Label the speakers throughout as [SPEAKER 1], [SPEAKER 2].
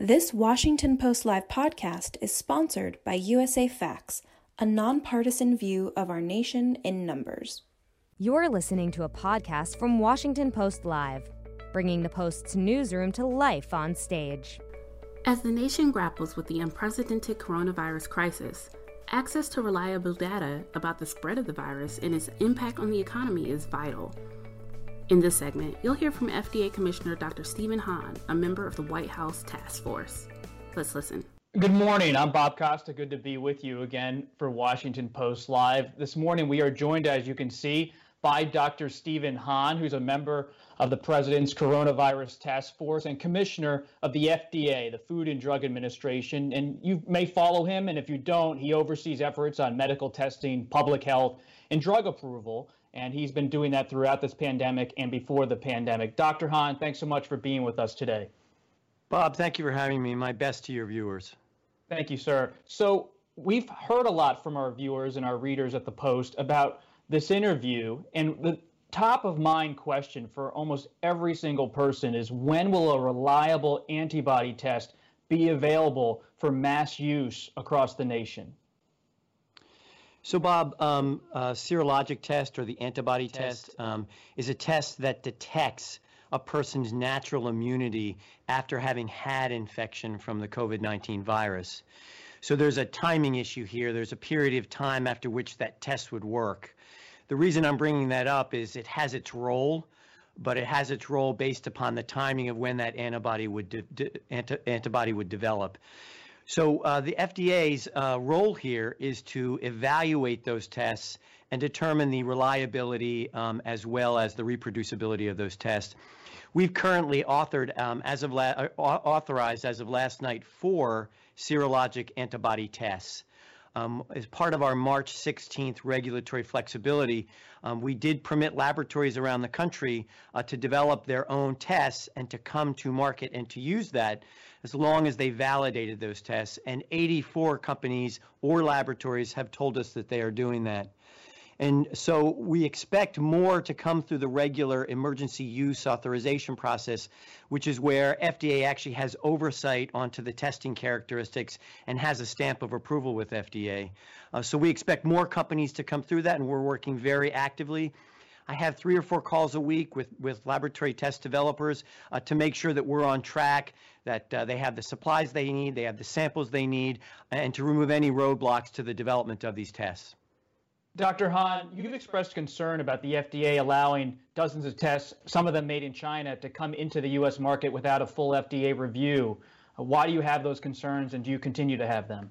[SPEAKER 1] This Washington Post Live podcast is sponsored by USA Facts, a nonpartisan view of our nation in numbers.
[SPEAKER 2] You're listening to a podcast from Washington Post Live, bringing the Post's newsroom to life on stage.
[SPEAKER 3] As the nation grapples with the unprecedented coronavirus crisis, access to reliable data about the spread of the virus and its impact on the economy is vital. In this segment, you'll hear from FDA Commissioner Dr. Stephen Hahn, a member of the White House Task Force. Let's listen.
[SPEAKER 4] Good morning. I'm Bob Costa. Good to be with you again for Washington Post Live. This morning, we are joined, as you can see, by Dr. Stephen Hahn, who's a member of the President's Coronavirus Task Force and Commissioner of the FDA, the Food and Drug Administration. And you may follow him, and if you don't, he oversees efforts on medical testing, public health, and drug approval and he's been doing that throughout this pandemic and before the pandemic. Dr. Hahn, thanks so much for being with us today.
[SPEAKER 5] Bob, thank you for having me. My best to your viewers.
[SPEAKER 4] Thank you, sir. So, we've heard a lot from our viewers and our readers at the Post about this interview, and the top of mind question for almost every single person is when will a reliable antibody test be available for mass use across the nation?
[SPEAKER 5] So, Bob, um, uh, serologic test or the antibody test, test um, is a test that detects a person's natural immunity after having had infection from the COVID 19 virus. So, there's a timing issue here. There's a period of time after which that test would work. The reason I'm bringing that up is it has its role, but it has its role based upon the timing of when that antibody would de- de- anti- antibody would develop. So uh, the FDA's uh, role here is to evaluate those tests and determine the reliability um, as well as the reproducibility of those tests. We've currently authored, um, as of la- uh, authorized as of last night, four serologic antibody tests. Um, as part of our March 16th regulatory flexibility, um, we did permit laboratories around the country uh, to develop their own tests and to come to market and to use that as long as they validated those tests. And 84 companies or laboratories have told us that they are doing that. And so we expect more to come through the regular emergency use authorization process, which is where FDA actually has oversight onto the testing characteristics and has a stamp of approval with FDA. Uh, so we expect more companies to come through that, and we're working very actively. I have three or four calls a week with, with laboratory test developers uh, to make sure that we're on track, that uh, they have the supplies they need, they have the samples they need, and to remove any roadblocks to the development of these tests.
[SPEAKER 4] Dr. Hahn, you've expressed concern about the FDA allowing dozens of tests, some of them made in China, to come into the U.S. market without a full FDA review. Why do you have those concerns and do you continue to have them?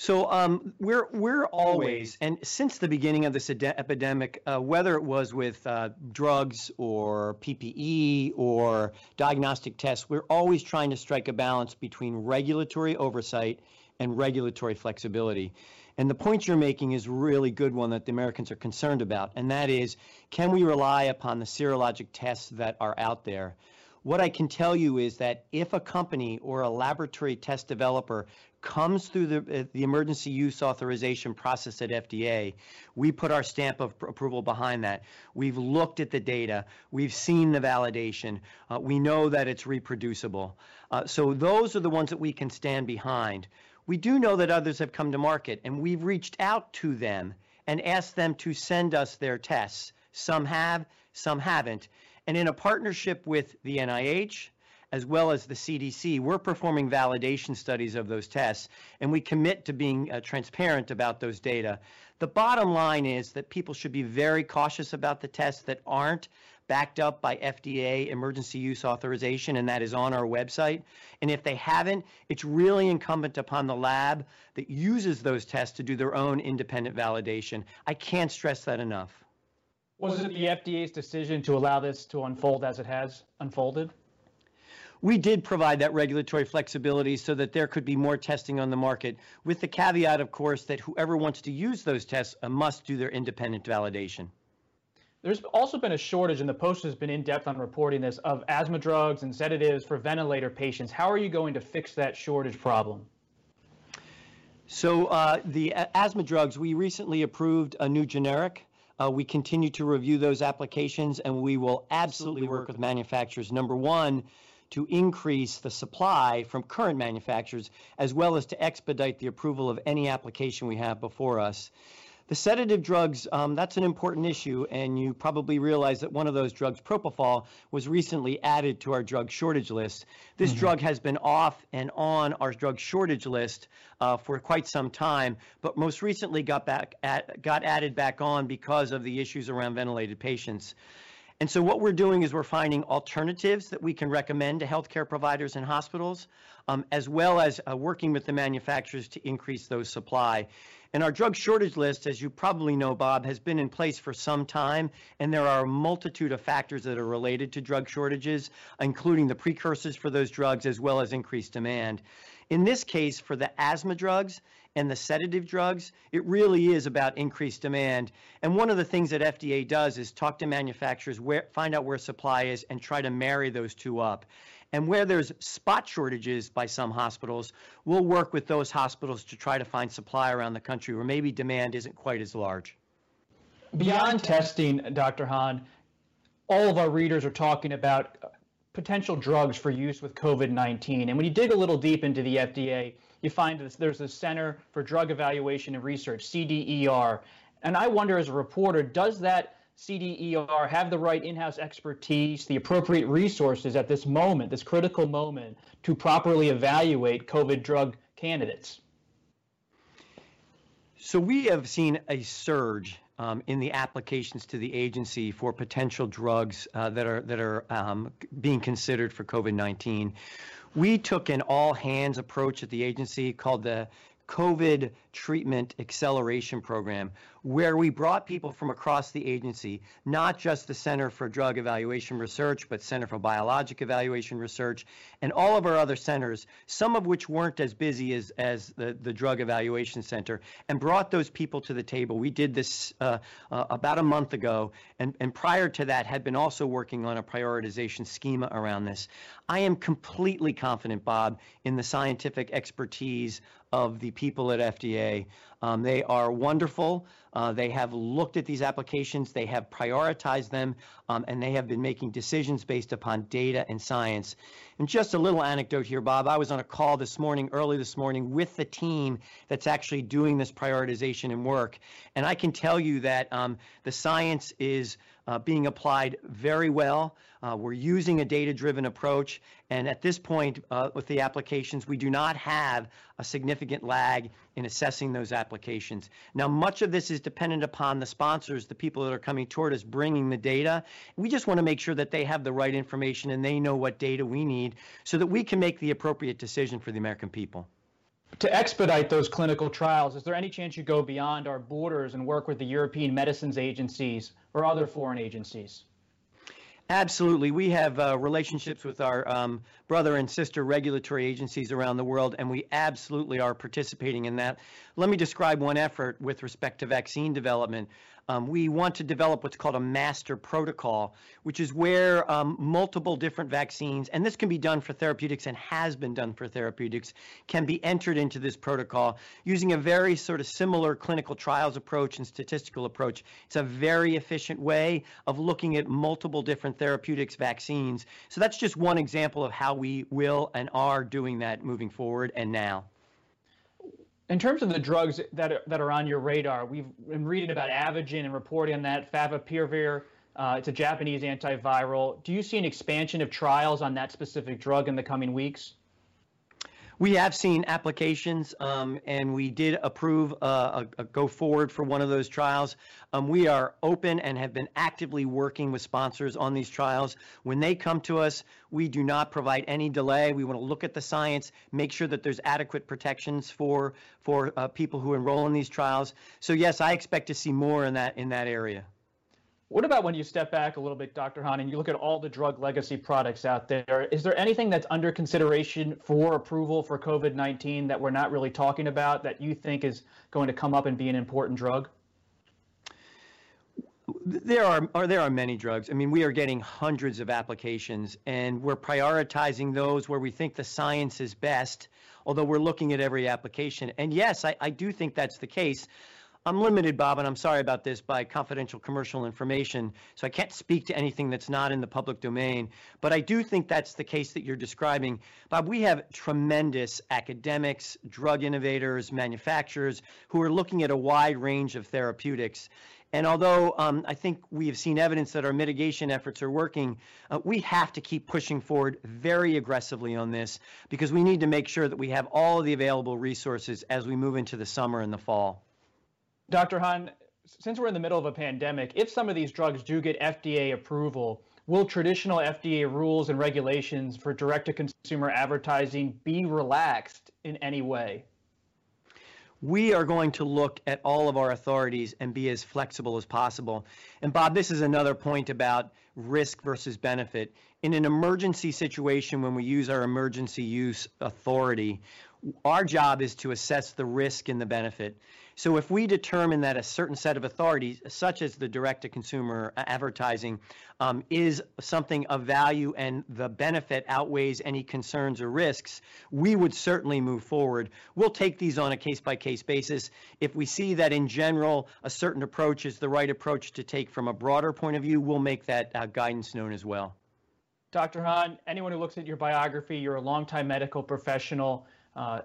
[SPEAKER 5] So um, we're we're always, and since the beginning of this epidemic, uh, whether it was with uh, drugs or PPE or diagnostic tests, we're always trying to strike a balance between regulatory oversight and regulatory flexibility. And the point you're making is a really good one that the Americans are concerned about, and that is, can we rely upon the serologic tests that are out there? What I can tell you is that if a company or a laboratory test developer comes through the, uh, the emergency use authorization process at FDA, we put our stamp of approval behind that. We've looked at the data, we've seen the validation, uh, we know that it's reproducible. Uh, so those are the ones that we can stand behind. We do know that others have come to market, and we've reached out to them and asked them to send us their tests. Some have, some haven't. And in a partnership with the NIH, as well as the CDC, we're performing validation studies of those tests, and we commit to being uh, transparent about those data. The bottom line is that people should be very cautious about the tests that aren't backed up by FDA emergency use authorization, and that is on our website. And if they haven't, it's really incumbent upon the lab that uses those tests to do their own independent validation. I can't stress that enough.
[SPEAKER 4] Was it the FDA's decision to allow this to unfold as it has unfolded?
[SPEAKER 5] We did provide that regulatory flexibility so that there could be more testing on the market, with the caveat, of course, that whoever wants to use those tests uh, must do their independent validation.
[SPEAKER 4] There's also been a shortage, and the Post has been in depth on reporting this, of asthma drugs and sedatives for ventilator patients. How are you going to fix that shortage problem?
[SPEAKER 5] So, uh, the asthma drugs, we recently approved a new generic. Uh, we continue to review those applications, and we will absolutely work with manufacturers. Number one, to increase the supply from current manufacturers, as well as to expedite the approval of any application we have before us. The sedative drugs, um, that's an important issue, and you probably realize that one of those drugs, propofol, was recently added to our drug shortage list. This mm-hmm. drug has been off and on our drug shortage list uh, for quite some time, but most recently got back at, got added back on because of the issues around ventilated patients. And so what we're doing is we're finding alternatives that we can recommend to healthcare providers and hospitals, um, as well as uh, working with the manufacturers to increase those supply. And our drug shortage list, as you probably know, Bob, has been in place for some time, and there are a multitude of factors that are related to drug shortages, including the precursors for those drugs, as well as increased demand. In this case, for the asthma drugs and the sedative drugs, it really is about increased demand. And one of the things that FDA does is talk to manufacturers, where, find out where supply is, and try to marry those two up. And where there's spot shortages by some hospitals, we'll work with those hospitals to try to find supply around the country where maybe demand isn't quite as large.
[SPEAKER 4] Beyond testing, Dr. Hahn, all of our readers are talking about potential drugs for use with COVID 19. And when you dig a little deep into the FDA, you find that there's a Center for Drug Evaluation and Research, CDER. And I wonder, as a reporter, does that CDER have the right in house expertise, the appropriate resources at this moment, this critical moment, to properly evaluate COVID drug candidates?
[SPEAKER 5] So we have seen a surge um, in the applications to the agency for potential drugs uh, that are that are um, being considered for COVID-19. We took an all hands approach at the agency called the COVID treatment acceleration program, where we brought people from across the agency, not just the Center for Drug Evaluation Research, but Center for Biologic Evaluation Research, and all of our other centers, some of which weren't as busy as, as the, the Drug Evaluation Center, and brought those people to the table. We did this uh, uh, about a month ago, and, and prior to that had been also working on a prioritization schema around this. I am completely confident, Bob, in the scientific expertise of the people at FDA. Um, they are wonderful. Uh, they have looked at these applications, they have prioritized them, um, and they have been making decisions based upon data and science. And just a little anecdote here, Bob. I was on a call this morning, early this morning, with the team that's actually doing this prioritization and work. And I can tell you that um, the science is uh, being applied very well. Uh, we're using a data-driven approach, and at this point uh, with the applications, we do not have a significant lag in assessing those applications. Now, much of this is dependent upon the sponsors, the people that are coming toward us bringing the data. We just want to make sure that they have the right information and they know what data we need so that we can make the appropriate decision for the American people.
[SPEAKER 4] To expedite those clinical trials, is there any chance you go beyond our borders and work with the European medicines agencies or other foreign agencies?
[SPEAKER 5] Absolutely. We have uh, relationships with our um, brother and sister regulatory agencies around the world, and we absolutely are participating in that. Let me describe one effort with respect to vaccine development. Um, we want to develop what's called a master protocol, which is where um, multiple different vaccines, and this can be done for therapeutics and has been done for therapeutics, can be entered into this protocol using a very sort of similar clinical trials approach and statistical approach. It's a very efficient way of looking at multiple different therapeutics vaccines. So that's just one example of how we will and are doing that moving forward and now.
[SPEAKER 4] In terms of the drugs that are, that are on your radar, we've been reading about Avigan and reporting on that, Favipiravir. Uh, it's a Japanese antiviral. Do you see an expansion of trials on that specific drug in the coming weeks?
[SPEAKER 5] We have seen applications, um, and we did approve uh, a, a, go forward for one of those trials. Um, we are open and have been actively working with sponsors on these trials. When they come to us, we do not provide any delay. We want to look at the science, make sure that there's adequate protections for for uh, people who enroll in these trials. So yes, I expect to see more in that in that area.
[SPEAKER 4] What about when you step back a little bit, Dr. Hahn, and you look at all the drug legacy products out there? Is there anything that's under consideration for approval for COVID 19 that we're not really talking about that you think is going to come up and be an important drug?
[SPEAKER 5] There are, or there are many drugs. I mean, we are getting hundreds of applications, and we're prioritizing those where we think the science is best. Although we're looking at every application, and yes, I, I do think that's the case. I'm limited, Bob, and I'm sorry about this, by confidential commercial information, so I can't speak to anything that's not in the public domain. But I do think that's the case that you're describing. Bob, we have tremendous academics, drug innovators, manufacturers who are looking at a wide range of therapeutics. And although um, I think we have seen evidence that our mitigation efforts are working, uh, we have to keep pushing forward very aggressively on this because we need to make sure that we have all of the available resources as we move into the summer and the fall.
[SPEAKER 4] Dr. Hahn, since we're in the middle of a pandemic, if some of these drugs do get FDA approval, will traditional FDA rules and regulations for direct to consumer advertising be relaxed in any way?
[SPEAKER 5] we are going to look at all of our authorities and be as flexible as possible. And Bob, this is another point about risk versus benefit. In an emergency situation, when we use our emergency use authority, our job is to assess the risk and the benefit. So if we determine that a certain set of authorities, such as the direct-to-consumer advertising, um, is something of value and the benefit outweighs any concerns or risks, we would certainly move forward. We'll take these on a case-by-case basis. If we see that in general a certain approach is the right approach to take from a broader point of view, we'll make that uh, guidance known as well.
[SPEAKER 4] Dr. Hahn, anyone who looks at your biography, you're a longtime medical professional. Uh,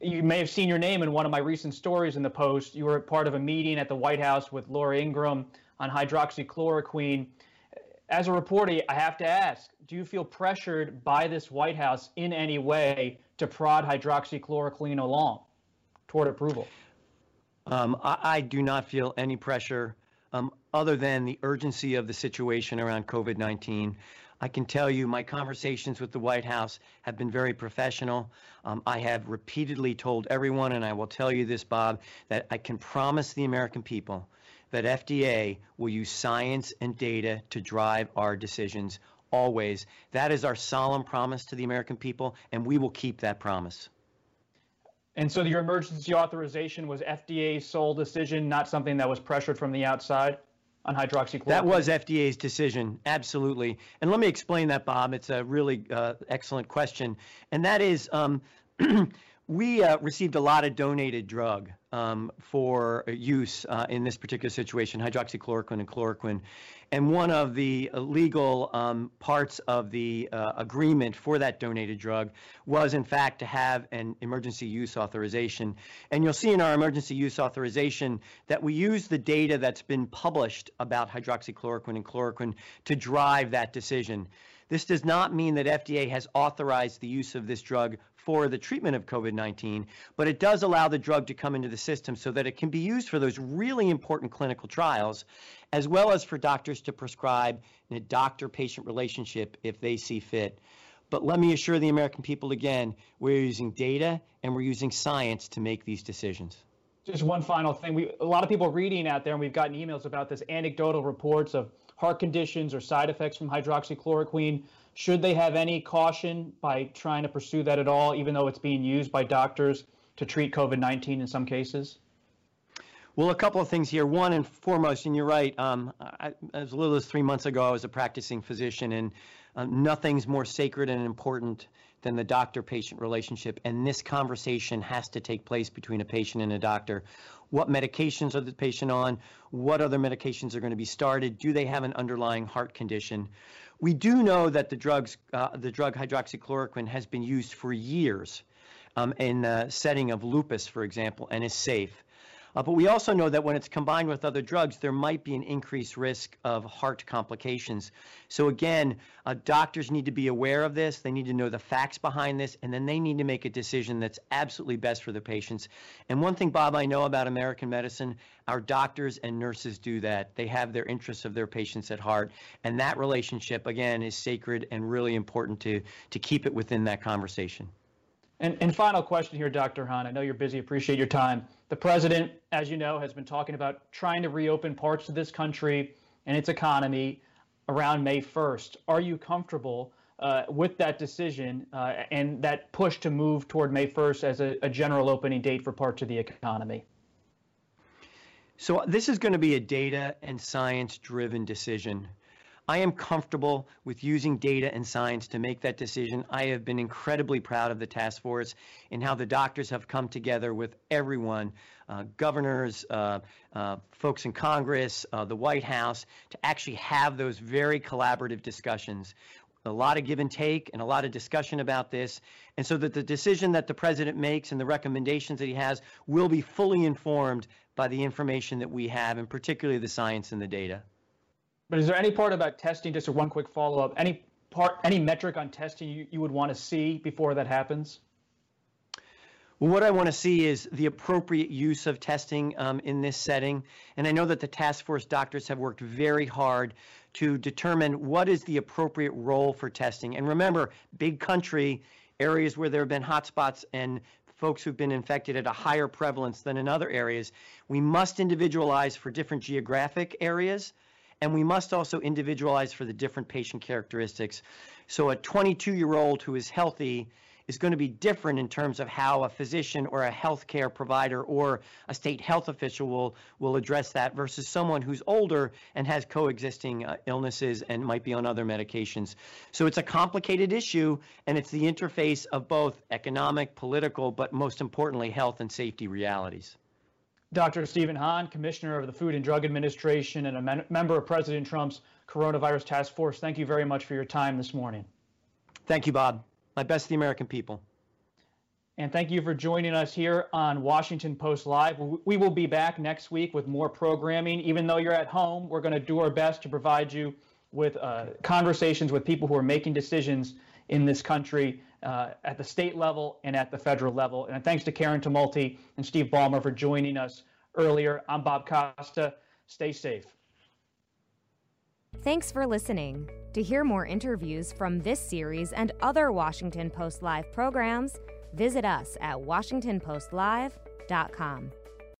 [SPEAKER 4] you may have seen your name in one of my recent stories in the Post. You were part of a meeting at the White House with Laura Ingraham on hydroxychloroquine. As a reporter, I have to ask do you feel pressured by this White House in any way to prod hydroxychloroquine along toward approval?
[SPEAKER 5] Um, I, I, do not feel any pressure um, other than the urgency of the situation around COVID 19. I can tell you my conversations with the White House have been very professional. Um, I have repeatedly told everyone, and I will tell you this, Bob, that I can promise the American people that FDA will use science and data to drive our decisions always. That is our solemn promise to the American people, and we will keep that promise.
[SPEAKER 4] And so your emergency authorization was FDA's sole decision, not something that was pressured from the outside? On hydroxychloroquine?
[SPEAKER 5] That was FDA's decision, absolutely. And let me explain that, Bob. It's a really uh, excellent question. And that is, um, we uh, received a lot of donated drug um, for use uh, in this particular situation, hydroxychloroquine and chloroquine. And one of the legal um, parts of the uh, agreement for that donated drug was, in fact, to have an emergency use authorization. And you'll see in our emergency use authorization that we use the data that's been published about hydroxychloroquine and chloroquine to drive that decision. This does not mean that FDA has authorized the use of this drug for the treatment of COVID 19, but it does allow the drug to come into the system so that it can be used for those really important clinical trials, as well as for doctors to prescribe in a doctor patient relationship if they see fit. But let me assure the American people again, we're using data and we're using science to make these decisions.
[SPEAKER 4] Just one final thing. We, a lot of people reading out there, and we've gotten emails about this anecdotal reports of heart conditions or side effects from hydroxychloroquine. Should they have any caution by trying to pursue that at all, even though it's being used by doctors to treat COVID 19 in some cases?
[SPEAKER 5] Well, a couple of things here. One and foremost, and you're right, um, I, as little as three months ago, I was a practicing physician, and uh, nothing's more sacred and important than the doctor patient relationship. And this conversation has to take place between a patient and a doctor what medications are the patient on, what other medications are going to be started, do they have an underlying heart condition. We do know that the drugs, uh, the drug hydroxychloroquine has been used for years um, in the setting of lupus, for example, and is safe. Uh, but we also know that when it's combined with other drugs, there might be an increased risk of heart complications. So again, uh, doctors need to be aware of this. They need to know the facts behind this, and then they need to make a decision that's absolutely best for the patients. And one thing, Bob, I know about American medicine, our doctors and nurses do that. They have their interests of their patients at heart, and that relationship, again, is sacred and really important to to keep it within that conversation.
[SPEAKER 4] And, and final question here, Dr. Hahn. I know you're busy. Appreciate your time. The president, as you know, has been talking about trying to reopen parts of this country and its economy around May 1st. Are you comfortable uh, with that decision uh, and that push to move toward May 1st as a, a general opening date for parts of the economy?
[SPEAKER 5] So, this is going to be a data and science driven decision. I am comfortable with using data and science to make that decision. I have been incredibly proud of the task force and how the doctors have come together with everyone uh, governors, uh, uh, folks in Congress, uh, the White House to actually have those very collaborative discussions. A lot of give and take and a lot of discussion about this. And so that the decision that the president makes and the recommendations that he has will be fully informed by the information that we have, and particularly the science and the data.
[SPEAKER 4] But is there any part about testing, just a one quick follow up, any part, any metric on testing you, you would want to see before that happens?
[SPEAKER 5] What I want to see is the appropriate use of testing um, in this setting. And I know that the task force doctors have worked very hard to determine what is the appropriate role for testing. And remember, big country, areas where there have been hotspots and folks who've been infected at a higher prevalence than in other areas, we must individualize for different geographic areas and we must also individualize for the different patient characteristics. So a 22 year old who is healthy is going to be different in terms of how a physician or a healthcare provider or a state health official will, will address that versus someone who's older and has coexisting uh, illnesses and might be on other medications. So it's a complicated issue, and it's the interface of both economic, political, but most importantly, health and safety realities.
[SPEAKER 4] Dr. Stephen Hahn, Commissioner of the Food and Drug Administration and a member of President Trump's Coronavirus Task Force, thank you very much for your time this morning.
[SPEAKER 5] Thank you, Bob. My best to the American people.
[SPEAKER 4] And thank you for joining us here on Washington Post Live. We will be back next week with more programming. Even though you're at home, we're going to do our best to provide you with uh, conversations with people who are making decisions in this country uh, at the state level and at the federal level. And thanks to Karen Tumulty and Steve Ballmer for joining us earlier. I'm Bob Costa. Stay safe.
[SPEAKER 2] Thanks for listening. To hear more interviews from this series and other Washington Post Live programs, visit us at WashingtonPostLive.com.